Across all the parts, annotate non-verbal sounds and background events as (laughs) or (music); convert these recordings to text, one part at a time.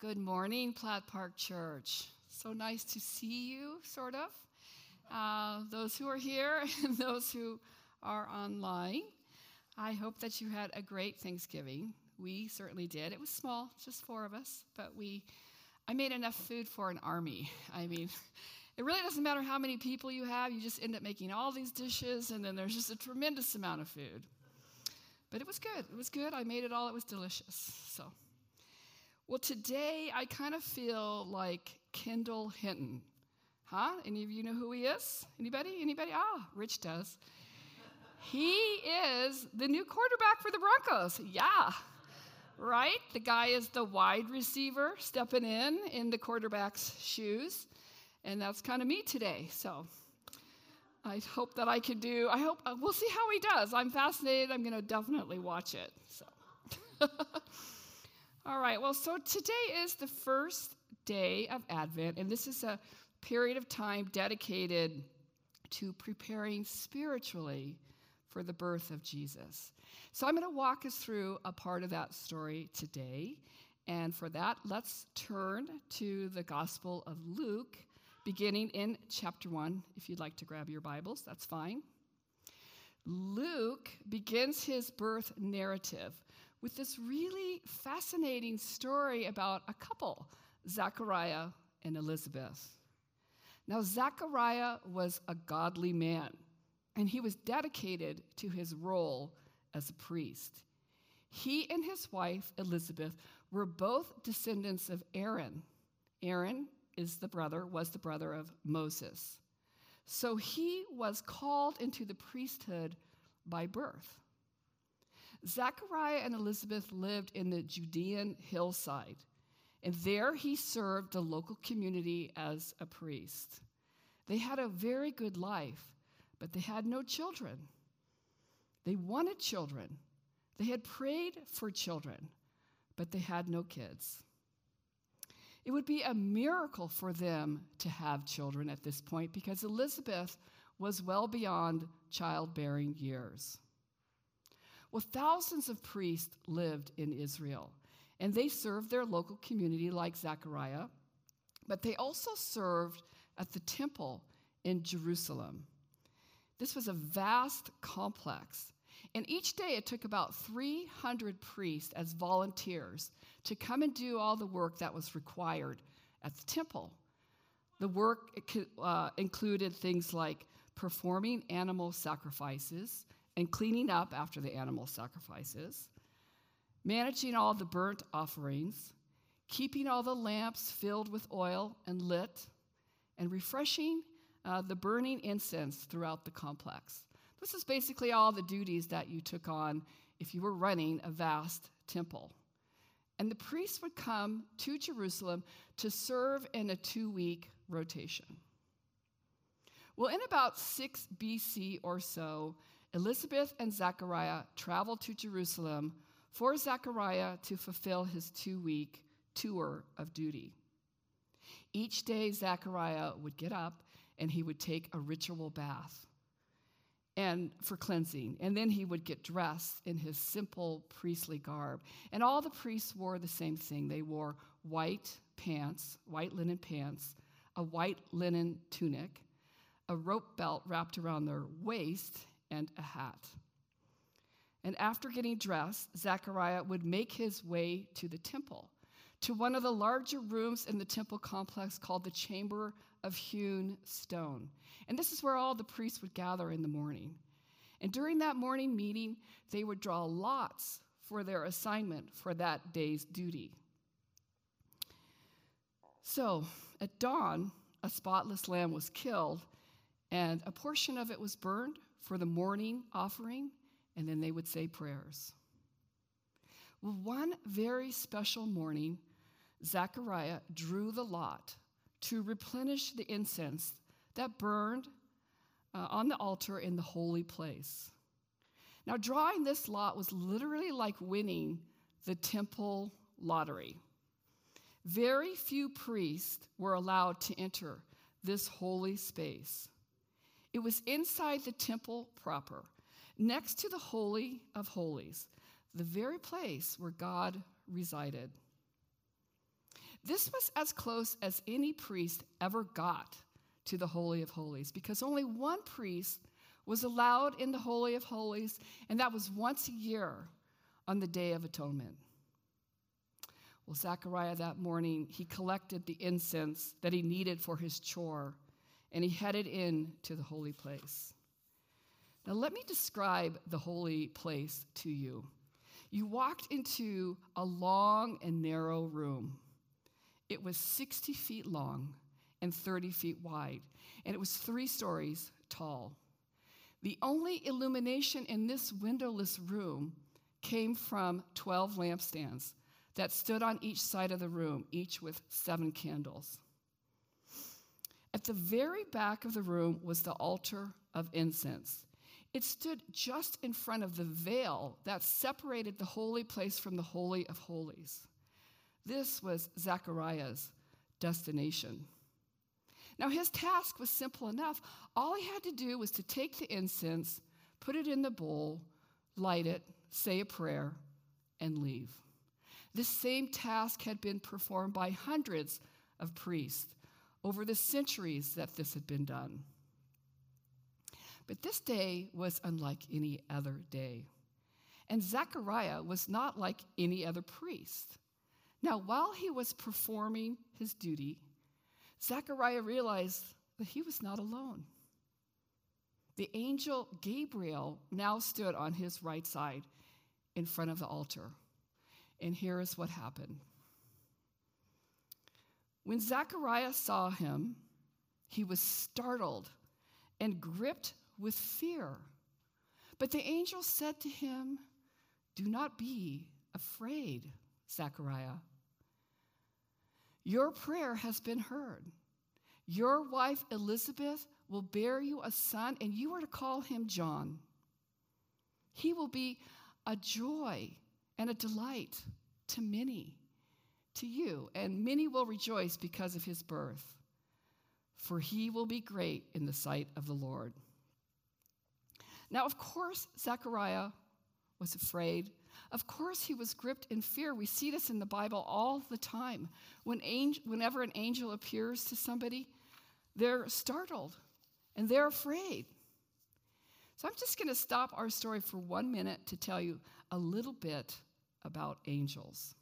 good morning, Platt Park Church. So nice to see you, sort of. Uh, those who are here (laughs) and those who are online. I hope that you had a great Thanksgiving. We certainly did. It was small, just four of us, but we I made enough food for an army. I mean, (laughs) it really doesn't matter how many people you have, you just end up making all these dishes and then there's just a tremendous amount of food. But it was good. It was good. I made it all. It was delicious. So well, today I kind of feel like Kendall Hinton. Huh? Any of you know who he is? Anybody? Anybody? Ah, Rich does. He is the new quarterback for the Broncos. Yeah. Right? The guy is the wide receiver stepping in in the quarterback's shoes. And that's kind of me today. So I hope that I can do, I hope, uh, we'll see how he does. I'm fascinated. I'm going to definitely watch it. So. (laughs) All right, well, so today is the first day of Advent, and this is a period of time dedicated to preparing spiritually for the birth of Jesus. So I'm going to walk us through a part of that story today. And for that, let's turn to the Gospel of Luke, beginning in chapter 1. If you'd like to grab your Bibles, that's fine. Luke begins his birth narrative with this really fascinating story about a couple, Zachariah and Elizabeth. Now, Zachariah was a godly man, and he was dedicated to his role as a priest. He and his wife, Elizabeth, were both descendants of Aaron. Aaron is the brother, was the brother of Moses. So he was called into the priesthood by birth. Zachariah and Elizabeth lived in the Judean hillside, and there he served the local community as a priest. They had a very good life, but they had no children. They wanted children. They had prayed for children, but they had no kids. It would be a miracle for them to have children at this point because Elizabeth was well beyond childbearing years. Well, thousands of priests lived in Israel, and they served their local community like Zechariah, but they also served at the temple in Jerusalem. This was a vast complex, and each day it took about 300 priests as volunteers to come and do all the work that was required at the temple. The work uh, included things like performing animal sacrifices, and cleaning up after the animal sacrifices, managing all the burnt offerings, keeping all the lamps filled with oil and lit, and refreshing uh, the burning incense throughout the complex. This is basically all the duties that you took on if you were running a vast temple. And the priests would come to Jerusalem to serve in a two week rotation. Well, in about 6 BC or so, Elizabeth and Zechariah traveled to Jerusalem for Zechariah to fulfill his two week tour of duty. Each day, Zechariah would get up and he would take a ritual bath and for cleansing. And then he would get dressed in his simple priestly garb. And all the priests wore the same thing. They wore white pants white linen pants a white linen tunic a rope belt wrapped around their waist and a hat. And after getting dressed, Zechariah would make his way to the temple, to one of the larger rooms in the temple complex called the Chamber of Hewn Stone. And this is where all the priests would gather in the morning. And during that morning meeting, they would draw lots for their assignment for that day's duty. So at dawn, a spotless lamb was killed, and a portion of it was burned for the morning offering, and then they would say prayers. Well, one very special morning, Zechariah drew the lot to replenish the incense that burned uh, on the altar in the holy place. Now, drawing this lot was literally like winning the temple lottery. Very few priests were allowed to enter this holy space. It was inside the temple proper, next to the Holy of Holies, the very place where God resided. This was as close as any priest ever got to the Holy of Holies because only one priest was allowed in the Holy of Holies, and that was once a year on the Day of Atonement. Well, Zechariah that morning, he collected the incense that he needed for his chore, and he headed in to the holy place. Now, let me describe the holy place to you. You walked into a long and narrow room. It was 60 feet long and 30 feet wide, and it was three stories tall. The only illumination in this windowless room came from 12 lampstands that stood on each side of the room, each with seven candles. At the very back of the room was the altar of incense. It stood just in front of the veil that separated the holy place from the Holy of Holies. This was Zechariah's destination. Now, his task was simple enough. All he had to do was to take the incense, put it in the bowl, light it, say a prayer, and leave. This same task had been performed by hundreds of priests over the centuries that this had been done. But this day was unlike any other day. And Zechariah was not like any other priest. Now, while he was performing his duty, Zechariah realized that he was not alone. The angel Gabriel now stood on his right side in front of the altar. And here is what happened. When Zechariah saw him, he was startled and gripped with fear. But the angel said to him, Do not be afraid, Zechariah. Your prayer has been heard. Your wife Elizabeth will bear you a son, and you are to call him John. He will be a joy and a delight to many, to you, and many will rejoice because of his birth, for he will be great in the sight of the Lord. Now, of course, Zechariah was afraid. Of course, he was gripped in fear. We see this in the Bible all the time. When angel, whenever an angel appears to somebody, they're startled and they're afraid. So I'm just going to stop our story for one minute to tell you a little bit about angels.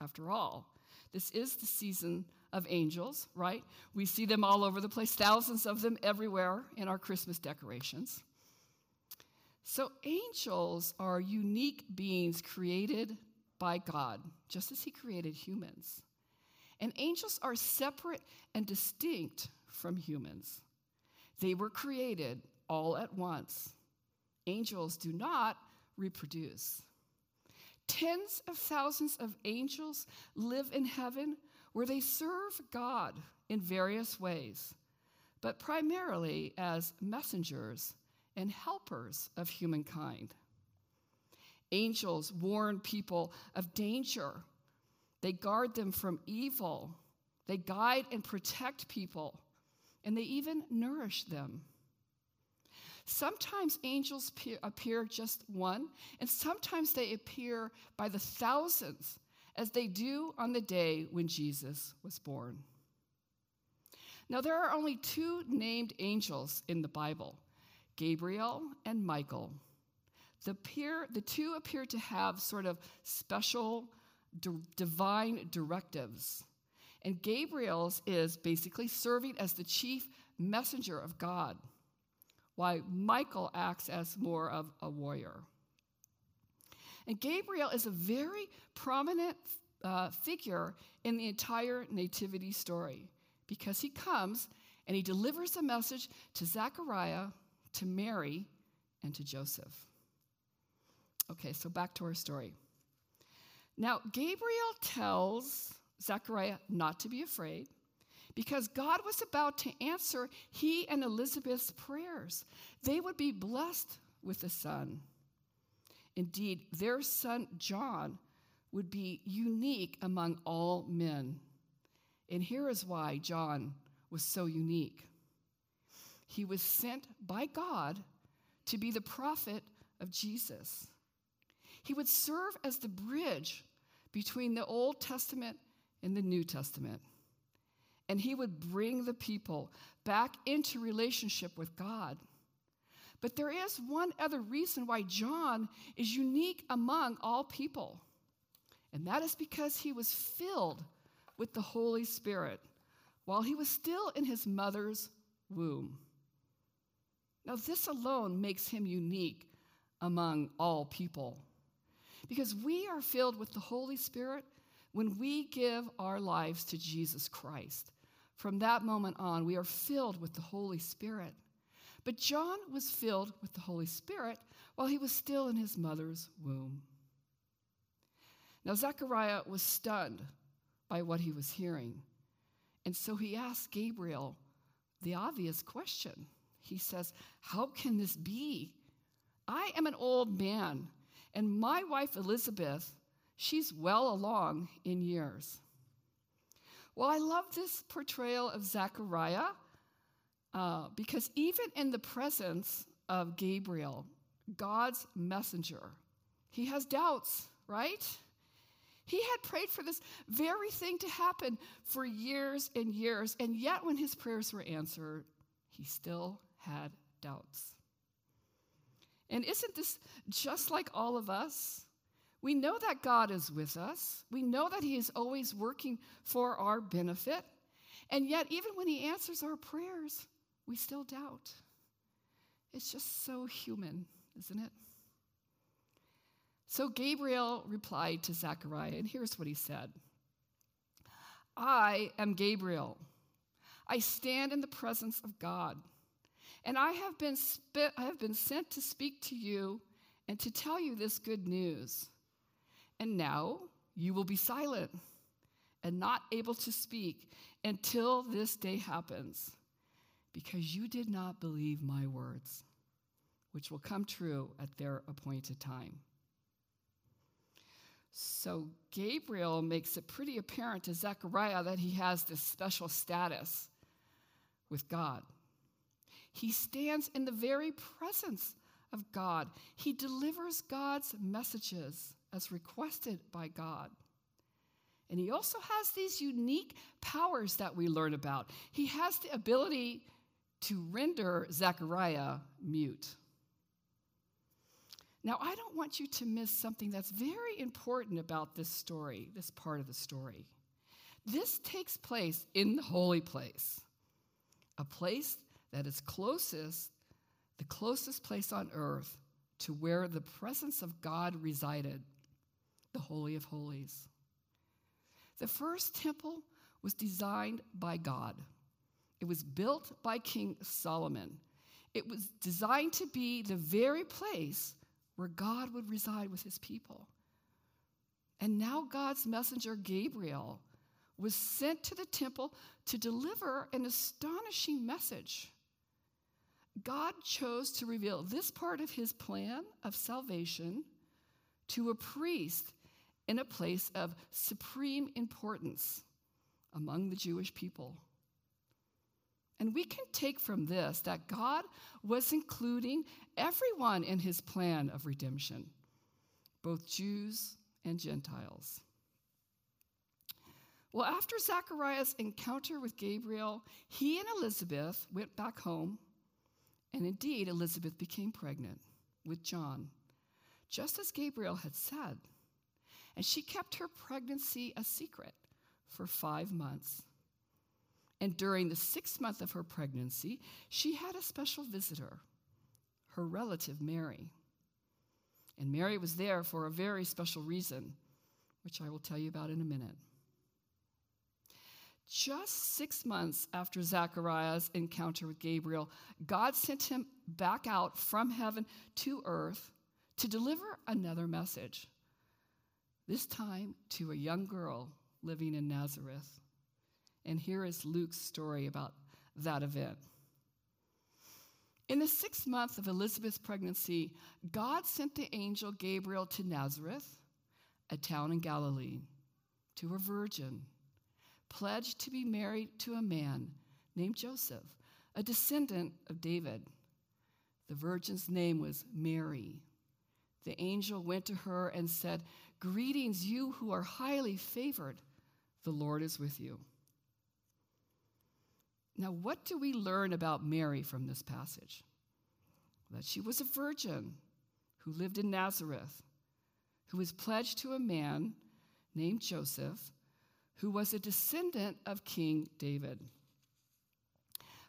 After all, this is the season of angels, right? We see them all over the place, thousands of them everywhere in our Christmas decorations. So, angels are unique beings created by God, just as He created humans. And angels are separate and distinct from humans. They were created all at once angels do not reproduce. Tens of thousands of angels live in heaven where they serve God in various ways, but primarily as messengers and helpers of humankind. Angels warn people of danger, they guard them from evil, they guide and protect people, and they even nourish them. Sometimes angels appear just one, and sometimes they appear by the thousands, as they do on the day when Jesus was born. Now, there are only two named angels in the Bible Gabriel and Michael. The, peer, the two appear to have sort of special d- divine directives. And Gabriel's is basically serving as the chief messenger of God why Michael acts as more of a warrior. And Gabriel is a very prominent uh, figure in the entire nativity story because he comes and he delivers a message to Zechariah, to Mary, and to Joseph. Okay, so back to our story. Now, Gabriel tells Zechariah not to be afraid because God was about to answer he and Elizabeth's prayers. They would be blessed with a son. Indeed, their son John would be unique among all men. And here is why John was so unique. He was sent by God to be the prophet of Jesus. He would serve as the bridge between the Old Testament and the New Testament. And he would bring the people back into relationship with God. But there is one other reason why John is unique among all people, and that is because he was filled with the Holy Spirit while he was still in his mother's womb. Now, this alone makes him unique among all people because we are filled with the Holy Spirit when we give our lives to Jesus Christ. From that moment on, we are filled with the Holy Spirit. But John was filled with the Holy Spirit while he was still in his mother's womb. Now, Zechariah was stunned by what he was hearing. And so he asked Gabriel the obvious question. He says, How can this be? I am an old man, and my wife Elizabeth, she's well along in years. Well, I love this portrayal of Zechariah uh, because even in the presence of Gabriel, God's messenger, he has doubts, right? He had prayed for this very thing to happen for years and years, and yet when his prayers were answered, he still had doubts. And isn't this just like all of us? We know that God is with us. We know that He is always working for our benefit. And yet, even when He answers our prayers, we still doubt. It's just so human, isn't it? So Gabriel replied to Zechariah, and here's what he said I am Gabriel. I stand in the presence of God, and I have been, I have been sent to speak to you and to tell you this good news. And now you will be silent and not able to speak until this day happens, because you did not believe my words, which will come true at their appointed time. So Gabriel makes it pretty apparent to Zechariah that he has this special status with God. He stands in the very presence of God. He delivers God's messages as requested by God. And he also has these unique powers that we learn about. He has the ability to render Zechariah mute. Now, I don't want you to miss something that's very important about this story, this part of the story. This takes place in the holy place, a place that is closest, the closest place on earth to where the presence of God resided the Holy of Holies. The first temple was designed by God, it was built by King Solomon. It was designed to be the very place where God would reside with his people. And now God's messenger Gabriel was sent to the temple to deliver an astonishing message. God chose to reveal this part of his plan of salvation to a priest in a place of supreme importance among the Jewish people. And we can take from this that God was including everyone in his plan of redemption, both Jews and Gentiles. Well, after Zachariah's encounter with Gabriel, he and Elizabeth went back home, and indeed, Elizabeth became pregnant with John, just as Gabriel had said and she kept her pregnancy a secret for five months. And during the sixth month of her pregnancy, she had a special visitor, her relative Mary. And Mary was there for a very special reason, which I will tell you about in a minute. Just six months after Zachariah's encounter with Gabriel, God sent him back out from heaven to earth to deliver another message this time to a young girl living in Nazareth. And here is Luke's story about that event. In the sixth month of Elizabeth's pregnancy, God sent the angel Gabriel to Nazareth, a town in Galilee, to a virgin, pledged to be married to a man named Joseph, a descendant of David. The virgin's name was Mary. The angel went to her and said, Greetings, you who are highly favored. the Lord is with you. Now, what do we learn about Mary from this passage? That she was a virgin who lived in Nazareth, who was pledged to a man named Joseph, who was a descendant of King David.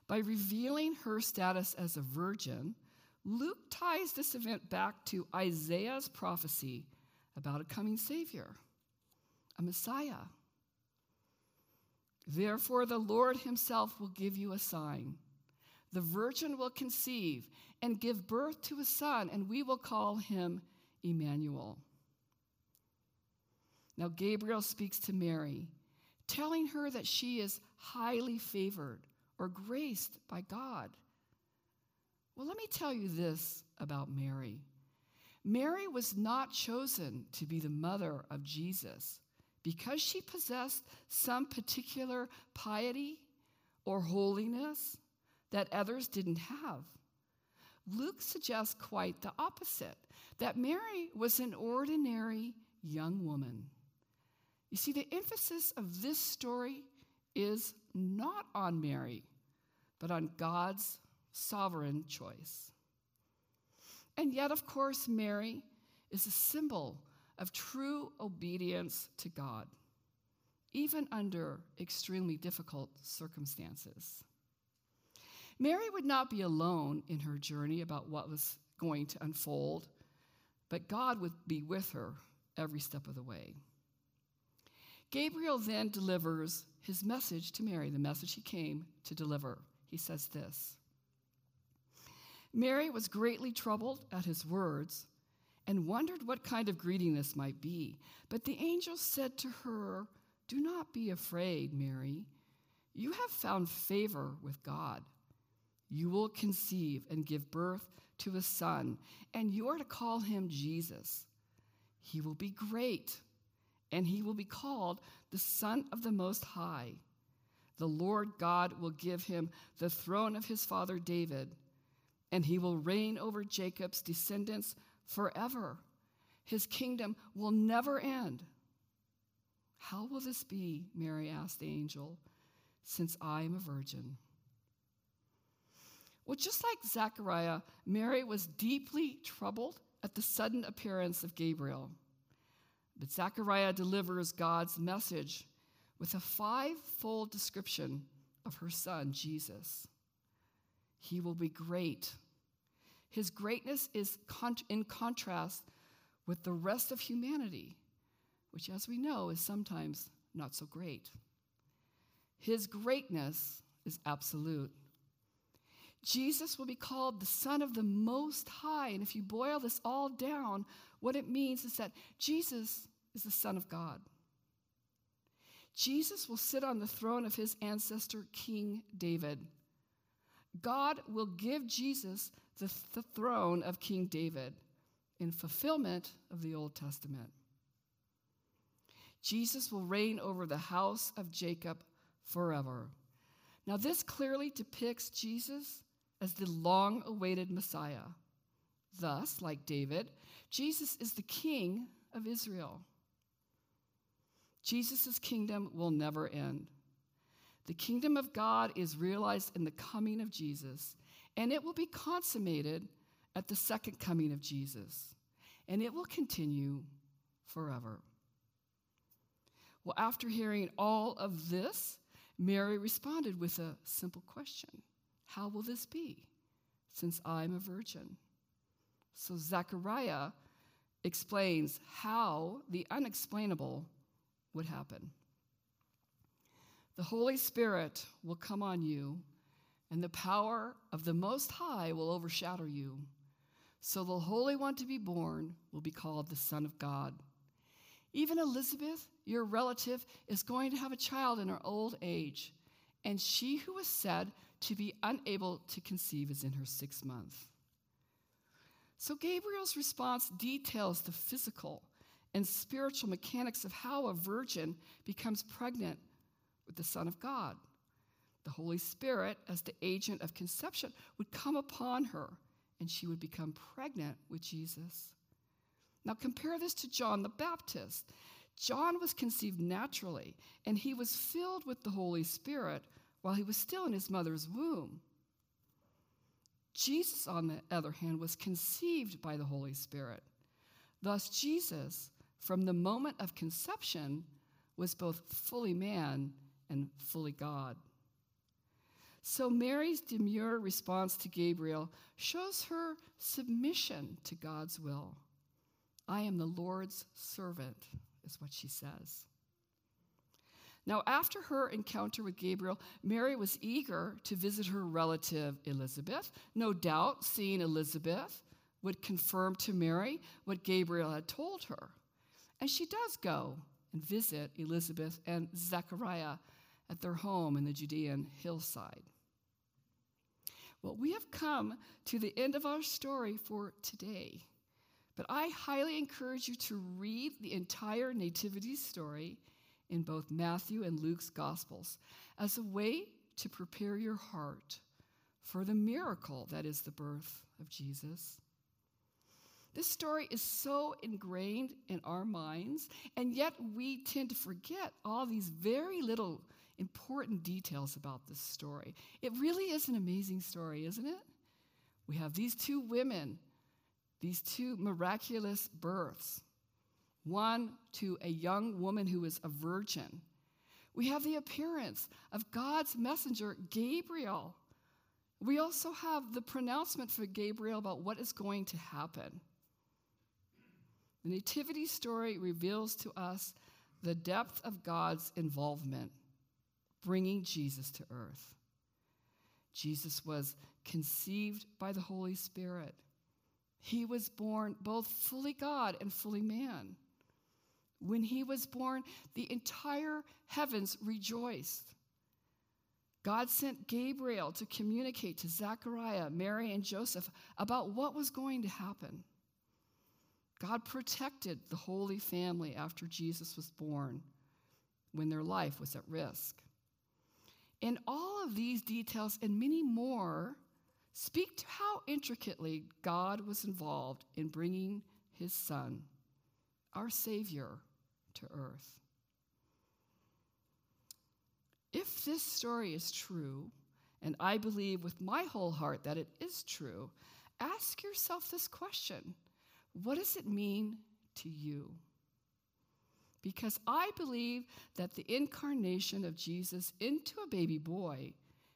By revealing her status as a virgin, Luke ties this event back to Isaiah's prophecy about a coming Savior, a Messiah. Therefore, the Lord Himself will give you a sign. The virgin will conceive and give birth to a son, and we will call him Emmanuel. Now, Gabriel speaks to Mary, telling her that she is highly favored or graced by God. Well, let me tell you this about Mary Mary was not chosen to be the mother of Jesus because she possessed some particular piety or holiness that others didn't have. Luke suggests quite the opposite that Mary was an ordinary young woman. You see, the emphasis of this story is not on Mary, but on God's sovereign choice. And yet, of course, Mary is a symbol of true obedience to God, even under extremely difficult circumstances. Mary would not be alone in her journey about what was going to unfold, but God would be with her every step of the way. Gabriel then delivers his message to Mary, the message he came to deliver. He says this Mary was greatly troubled at his words and wondered what kind of greeting this might be. But the angel said to her, Do not be afraid, Mary. You have found favor with God. You will conceive and give birth to a son, and you are to call him Jesus. He will be great, and he will be called the Son of the Most High. The Lord God will give him the throne of his father David, and he will reign over Jacob's descendants forever. His kingdom will never end. How will this be? Mary asked the angel, since I am a virgin. Well, just like Zechariah, Mary was deeply troubled at the sudden appearance of Gabriel. But Zechariah delivers God's message with a five-fold description of her son, Jesus. He will be great. His greatness is in contrast with the rest of humanity, which, as we know, is sometimes not so great. His greatness is absolute. Jesus will be called the Son of the Most High. And if you boil this all down, what it means is that Jesus is the Son of God. Jesus will sit on the throne of his ancestor, King David. God will give Jesus the, th- throne of King David in fulfillment of the Old Testament. Jesus will reign over the house of Jacob forever. Now, this clearly depicts Jesus as the long awaited Messiah. Thus, like David, Jesus is the king of Israel. Jesus' kingdom will never end. The kingdom of God is realized in the coming of Jesus, and it will be consummated at the second coming of Jesus, and it will continue forever. Well, after hearing all of this, Mary responded with a simple question how will this be, since I'm a virgin? So Zechariah explains how the unexplainable would happen. The Holy Spirit will come on you, and the power of the Most High will overshadow you. So the Holy One to be born will be called the Son of God. Even Elizabeth, your relative, is going to have a child in her old age, and she who was said to be unable to conceive is in her sixth month. So Gabriel's response details the physical and spiritual mechanics of how a virgin becomes pregnant with the Son of God. The Holy Spirit, as the agent of conception, would come upon her and she would become pregnant with Jesus. Now compare this to John the Baptist. John was conceived naturally, and he was filled with the Holy Spirit while he was still in his mother's womb. Jesus, on the other hand, was conceived by the Holy Spirit. Thus, Jesus, from the moment of conception, was both fully man and fully God. So, Mary's demure response to Gabriel shows her submission to God's will. I am the Lord's servant, is what she says. Now, after her encounter with Gabriel, Mary was eager to visit her relative Elizabeth. No doubt, seeing Elizabeth would confirm to Mary what Gabriel had told her. And she does go and visit Elizabeth and Zechariah at their home in the Judean hillside. Well, we have come to the end of our story for today. But I highly encourage you to read the entire Nativity story in both Matthew and Luke's Gospels as a way to prepare your heart for the miracle that is the birth of Jesus. This story is so ingrained in our minds, and yet we tend to forget all these very little important details about this story. It really is an amazing story, isn't it? We have these two women, these two miraculous births one to a young woman who is a virgin. We have the appearance of God's messenger, Gabriel. We also have the pronouncement for Gabriel about what is going to happen. The Nativity story reveals to us the depth of God's involvement bringing Jesus to earth. Jesus was conceived by the Holy Spirit. He was born both fully God and fully man. When he was born, the entire heavens rejoiced. God sent Gabriel to communicate to Zechariah, Mary, and Joseph about what was going to happen. God protected the Holy Family after Jesus was born when their life was at risk. And all of these details and many more speak to how intricately God was involved in bringing his Son, our Savior, to earth. If this story is true, and I believe with my whole heart that it is true, ask yourself this question What does it mean to you? because I believe that the incarnation of Jesus into a baby boy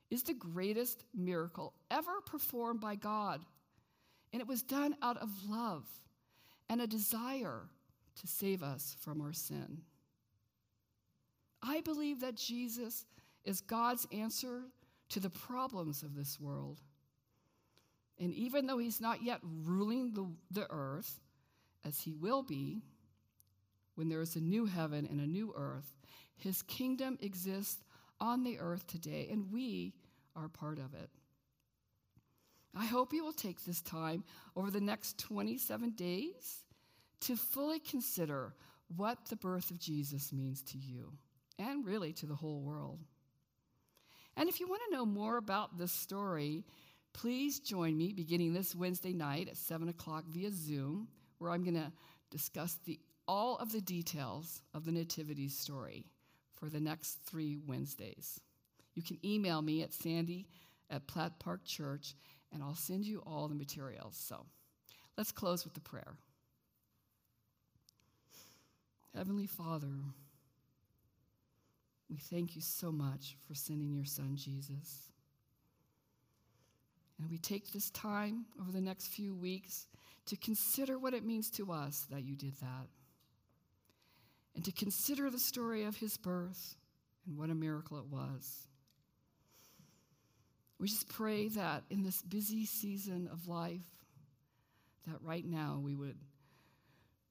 is the greatest miracle ever performed by God. And it was done out of love and a desire to save us from our sin. I believe that Jesus is God's answer to the problems of this world. And even though he's not yet ruling the, the earth, as he will be, when there is a new heaven and a new earth. His kingdom exists on the earth today, and we are part of it. I hope you will take this time over the next 27 days to fully consider what the birth of Jesus means to you and really to the whole world. And if you want to know more about this story, please join me beginning this Wednesday night at 7 o'clock via Zoom, where I'm going to discuss the all of the details of the Nativity story for the next three Wednesdays. You can email me at sandy at Platt Park Church, and I'll send you all the materials. So let's close with the prayer. Heavenly Father, we thank you so much for sending your son, Jesus. And we take this time over the next few weeks to consider what it means to us that you did that and to consider the story of his birth and what a miracle it was. We just pray that in this busy season of life, that right now we would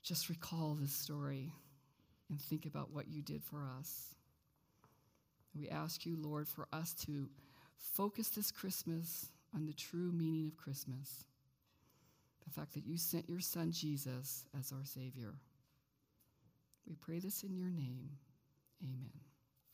just recall this story and think about what you did for us. We ask you, Lord, for us to focus this Christmas on the true meaning of Christmas the fact that you sent your son Jesus as our Savior. We pray this in your name. Amen.